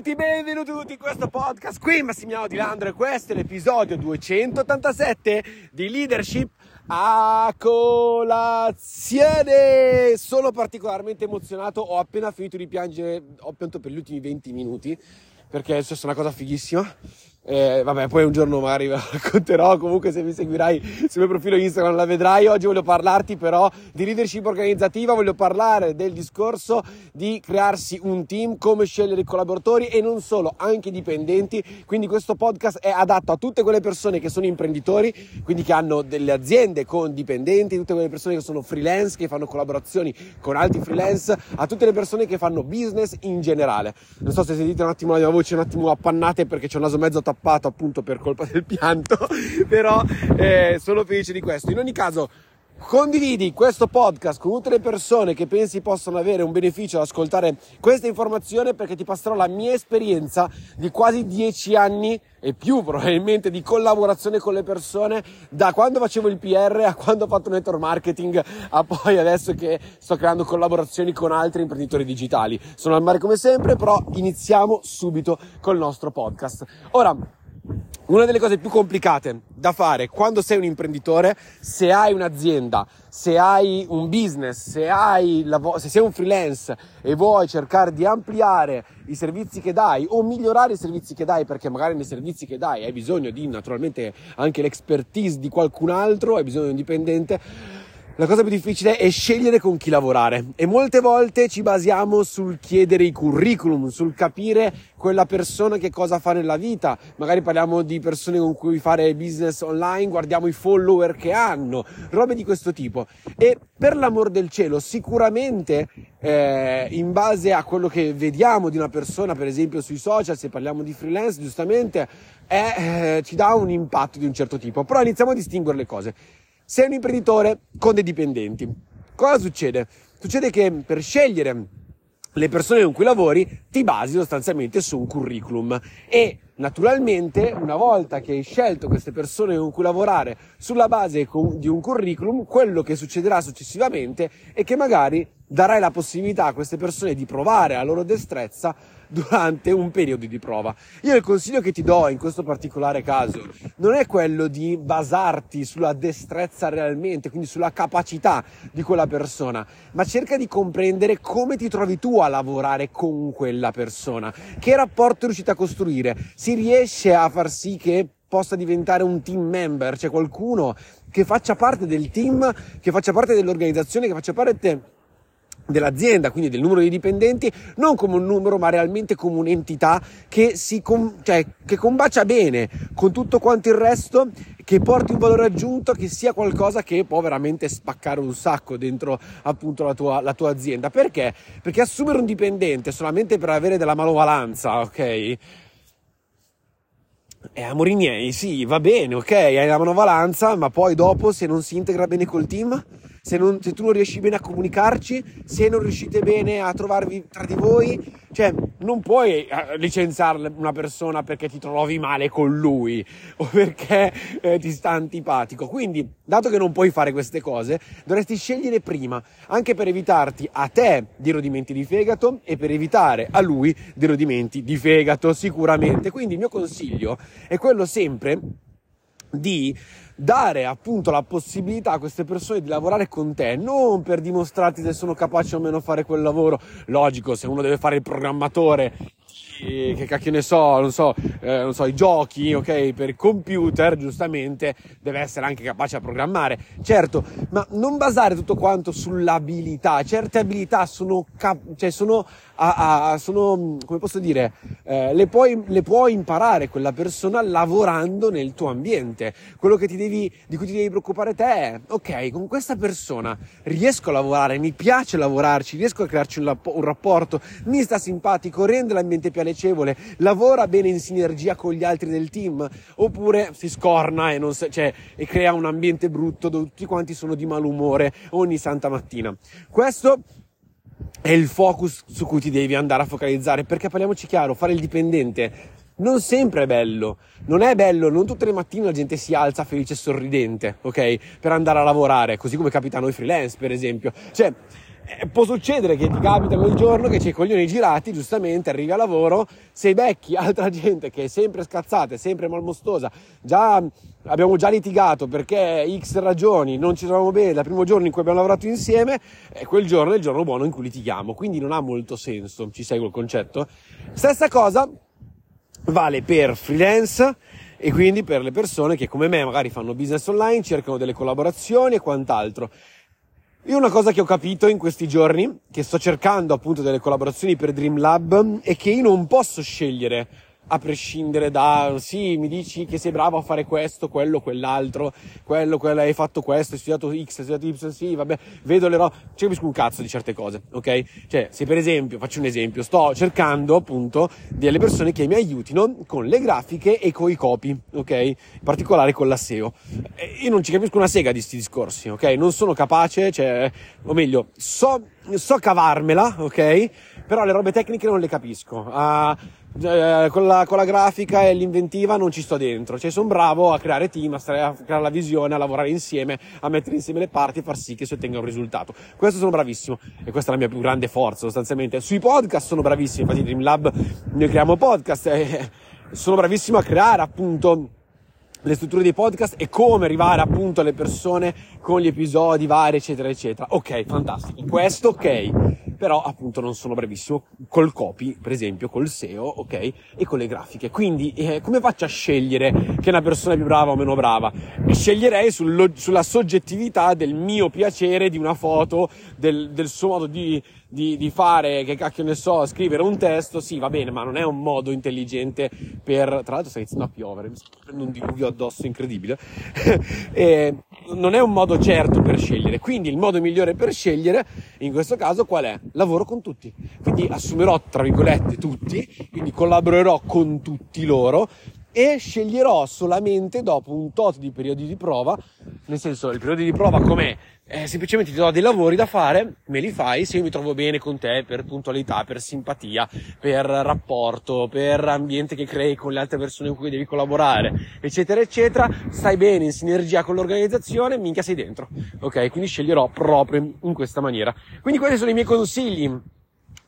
tutti, benvenuti tutti in questo podcast. Qui Massimiliano Di Landro e questo è l'episodio 287 di Leadership a colazione. Sono particolarmente emozionato, ho appena finito di piangere, ho pianto per gli ultimi 20 minuti perché è successa una cosa fighissima. Eh, vabbè, poi un giorno magari ve la racconterò. Comunque, se mi seguirai sul mio profilo Instagram la vedrai. Oggi voglio parlarti però di leadership organizzativa. Voglio parlare del discorso di crearsi un team, come scegliere i collaboratori e non solo, anche i dipendenti. Quindi, questo podcast è adatto a tutte quelle persone che sono imprenditori, quindi che hanno delle aziende con dipendenti, tutte quelle persone che sono freelance, che fanno collaborazioni con altri freelance, a tutte le persone che fanno business in generale. Non so se sentite un attimo la mia voce un attimo appannate perché c'è un naso mezzo tappato tappato appunto per colpa del pianto, però eh, sono felice di questo. In ogni caso, condividi questo podcast con tutte le persone che pensi possano avere un beneficio ad ascoltare questa informazione perché ti passerò la mia esperienza di quasi dieci anni e più probabilmente di collaborazione con le persone da quando facevo il PR a quando ho fatto network marketing a poi adesso che sto creando collaborazioni con altri imprenditori digitali. Sono al mare come sempre, però iniziamo subito col nostro podcast. Ora, una delle cose più complicate da fare quando sei un imprenditore, se hai un'azienda, se hai un business, se, hai se sei un freelance e vuoi cercare di ampliare i servizi che dai o migliorare i servizi che dai, perché magari nei servizi che dai hai bisogno di naturalmente anche l'expertise di qualcun altro, hai bisogno di un dipendente, la cosa più difficile è scegliere con chi lavorare e molte volte ci basiamo sul chiedere i curriculum, sul capire quella persona che cosa fa nella vita. Magari parliamo di persone con cui fare business online, guardiamo i follower che hanno, robe di questo tipo. E per l'amor del cielo, sicuramente eh, in base a quello che vediamo di una persona, per esempio sui social, se parliamo di freelance, giustamente, è, eh, ci dà un impatto di un certo tipo. Però iniziamo a distinguere le cose. Sei un imprenditore con dei dipendenti. Cosa succede? Succede che per scegliere le persone con cui lavori ti basi sostanzialmente su un curriculum e naturalmente una volta che hai scelto queste persone con cui lavorare sulla base di un curriculum, quello che succederà successivamente è che magari darai la possibilità a queste persone di provare la loro destrezza durante un periodo di prova. Io il consiglio che ti do in questo particolare caso non è quello di basarti sulla destrezza realmente, quindi sulla capacità di quella persona, ma cerca di comprendere come ti trovi tu a lavorare con quella persona, che rapporto riuscite a costruire, si riesce a far sì che possa diventare un team member, cioè qualcuno che faccia parte del team, che faccia parte dell'organizzazione, che faccia parte dell'azienda, quindi del numero di dipendenti, non come un numero, ma realmente come un'entità che si com- cioè, che combacia bene con tutto quanto il resto, che porti un valore aggiunto, che sia qualcosa che può veramente spaccare un sacco dentro appunto la tua, la tua azienda. Perché? Perché assumere un dipendente solamente per avere della manovalanza, ok? Eh, amori miei, sì, va bene, ok, hai la manovalanza, ma poi dopo se non si integra bene col team, se, non, se, tu non riesci bene a comunicarci, se non riuscite bene a trovarvi tra di voi, cioè non puoi eh, licenziare una persona perché ti trovi male con lui o perché eh, ti sta antipatico. Quindi, dato che non puoi fare queste cose, dovresti scegliere prima, anche per evitarti a te di rodimenti di fegato e per evitare a lui di rodimenti di fegato, sicuramente. Quindi il mio consiglio è quello sempre di dare appunto la possibilità a queste persone di lavorare con te, non per dimostrarti se sono capaci o meno a fare quel lavoro. Logico, se uno deve fare il programmatore che cacchio ne so, non so, eh, non so, i giochi, ok, per computer, giustamente, deve essere anche capace a programmare, certo, ma non basare tutto quanto sull'abilità, certe abilità sono, cap- cioè sono, a, a, sono, come posso dire, eh, le, puoi, le puoi imparare quella persona lavorando nel tuo ambiente, quello che ti devi, di cui ti devi preoccupare te è, ok, con questa persona riesco a lavorare, mi piace lavorarci, riesco a crearci un, un rapporto, mi sta simpatico, rende l'ambiente più piacevole, lavora bene in sinergia con gli altri del team, oppure si scorna e, se, cioè, e crea un ambiente brutto dove tutti quanti sono di malumore ogni santa mattina. Questo è il focus su cui ti devi andare a focalizzare, perché parliamoci chiaro, fare il dipendente non sempre è bello, non è bello, non tutte le mattine la gente si alza felice e sorridente, ok? Per andare a lavorare, così come capita a noi freelance, per esempio. Cioè, eh, può succedere che ti capita quel giorno che c'è i coglioni girati, giustamente arrivi a lavoro, sei becchi altra gente che è sempre scazzata, è sempre malmostosa, già abbiamo già litigato perché X ragioni non ci trovavamo bene dal primo giorno in cui abbiamo lavorato insieme e quel giorno è il giorno buono in cui litighiamo, quindi non ha molto senso, ci segue il concetto? Stessa cosa vale per freelance e quindi per le persone che come me magari fanno business online, cercano delle collaborazioni e quant'altro. Io una cosa che ho capito in questi giorni, che sto cercando appunto delle collaborazioni per Dream Lab, è che io non posso scegliere a prescindere da sì, mi dici che sei bravo a fare questo, quello, quell'altro, quello, quello, hai fatto questo, hai studiato X, hai studiato Y, sì, vabbè, vedo le robe, ci capisco un cazzo di certe cose, ok? Cioè, se per esempio, faccio un esempio, sto cercando appunto delle persone che mi aiutino con le grafiche e con i copy, ok? In particolare con la SEO. io non ci capisco una sega di questi discorsi, ok? Non sono capace, cioè, o meglio, so, so cavarmela, ok? Però le robe tecniche non le capisco. Uh, eh, con, la, con, la, grafica e l'inventiva non ci sto dentro, cioè sono bravo a creare team, a, stare, a, creare la visione, a lavorare insieme, a mettere insieme le parti e far sì che si ottenga un risultato. Questo sono bravissimo e questa è la mia più grande forza sostanzialmente. Sui podcast sono bravissimo, infatti Dream Lab noi creiamo podcast e sono bravissimo a creare appunto le strutture dei podcast e come arrivare appunto alle persone con gli episodi vari eccetera eccetera. Ok, fantastico. Questo ok però appunto non sono bravissimo col copy, per esempio, col SEO, ok? E con le grafiche. Quindi eh, come faccio a scegliere che una persona è più brava o meno brava? Sceglierei sullo, sulla soggettività del mio piacere di una foto, del, del suo modo di, di, di, fare, che cacchio ne so, scrivere un testo, sì, va bene, ma non è un modo intelligente per... Tra l'altro sta iniziando a piovere, mi sta prendendo un diluvio addosso incredibile. e non è un modo certo per scegliere, quindi il modo migliore per scegliere, in questo caso, qual è? lavoro con tutti. Quindi assumerò, tra virgolette, tutti, quindi collaborerò con tutti loro e sceglierò solamente dopo un tot di periodi di prova, nel senso il periodo di prova com'è? Eh, semplicemente ti do dei lavori da fare, me li fai, se io mi trovo bene con te per puntualità, per simpatia, per rapporto, per ambiente che crei con le altre persone con cui devi collaborare, eccetera, eccetera, stai bene in sinergia con l'organizzazione, minchia sei dentro. Ok? Quindi sceglierò proprio in questa maniera. Quindi questi sono i miei consigli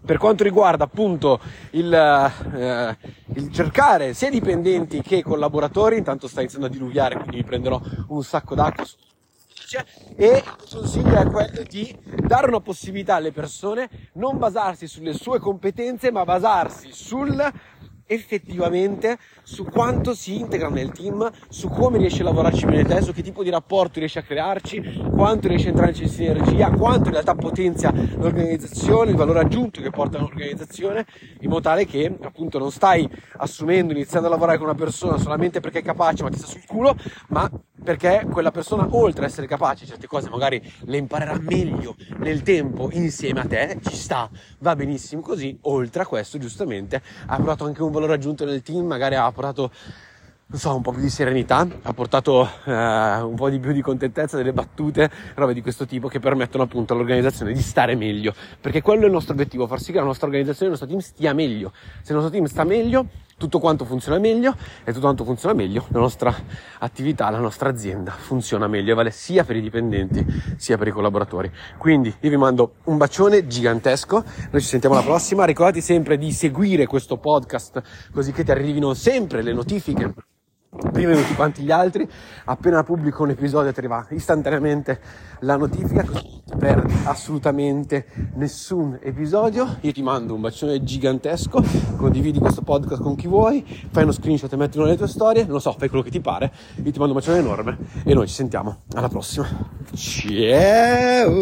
per quanto riguarda appunto il, eh, il, cercare sia dipendenti che collaboratori, intanto sta iniziando a diluviare, quindi mi prenderò un sacco d'acqua. E il consiglio è quello di dare una possibilità alle persone, non basarsi sulle sue competenze, ma basarsi sul effettivamente su quanto si integra nel team, su come riesci a lavorarci bene te, su che tipo di rapporto riesci a crearci, quanto riesci a entrare in sinergia, quanto in realtà potenzia l'organizzazione, il valore aggiunto che porta l'organizzazione, in modo tale che appunto non stai assumendo, iniziando a lavorare con una persona solamente perché è capace ma ti sta sul culo, ma perché quella persona oltre a essere capace certe cose magari le imparerà meglio nel tempo insieme a te, ci sta, va benissimo così, oltre a questo giustamente ha portato anche un valore aggiunto nel team, magari ha portato non so, un po' più di serenità, ha portato eh, un po' di più di contentezza, delle battute, robe di questo tipo che permettono appunto all'organizzazione di stare meglio, perché quello è il nostro obiettivo, far sì che la nostra organizzazione, il nostro team stia meglio. Se il nostro team sta meglio, tutto quanto funziona meglio e tutto quanto funziona meglio, la nostra attività, la nostra azienda funziona meglio e vale sia per i dipendenti sia per i collaboratori. Quindi io vi mando un bacione gigantesco, noi ci sentiamo alla prossima, ricordati sempre di seguire questo podcast così che ti arrivino sempre le notifiche prima di tutti quanti gli altri. Appena pubblico un episodio ti arriva istantaneamente la notifica, così non perdi assolutamente nessun episodio. Io ti mando un bacione gigantesco, condividi questo podcast con chi vuoi, fai uno screenshot e mettilo nelle tue storie, non lo so, fai quello che ti pare. Io ti mando un bacione enorme e noi ci sentiamo alla prossima. Ciao!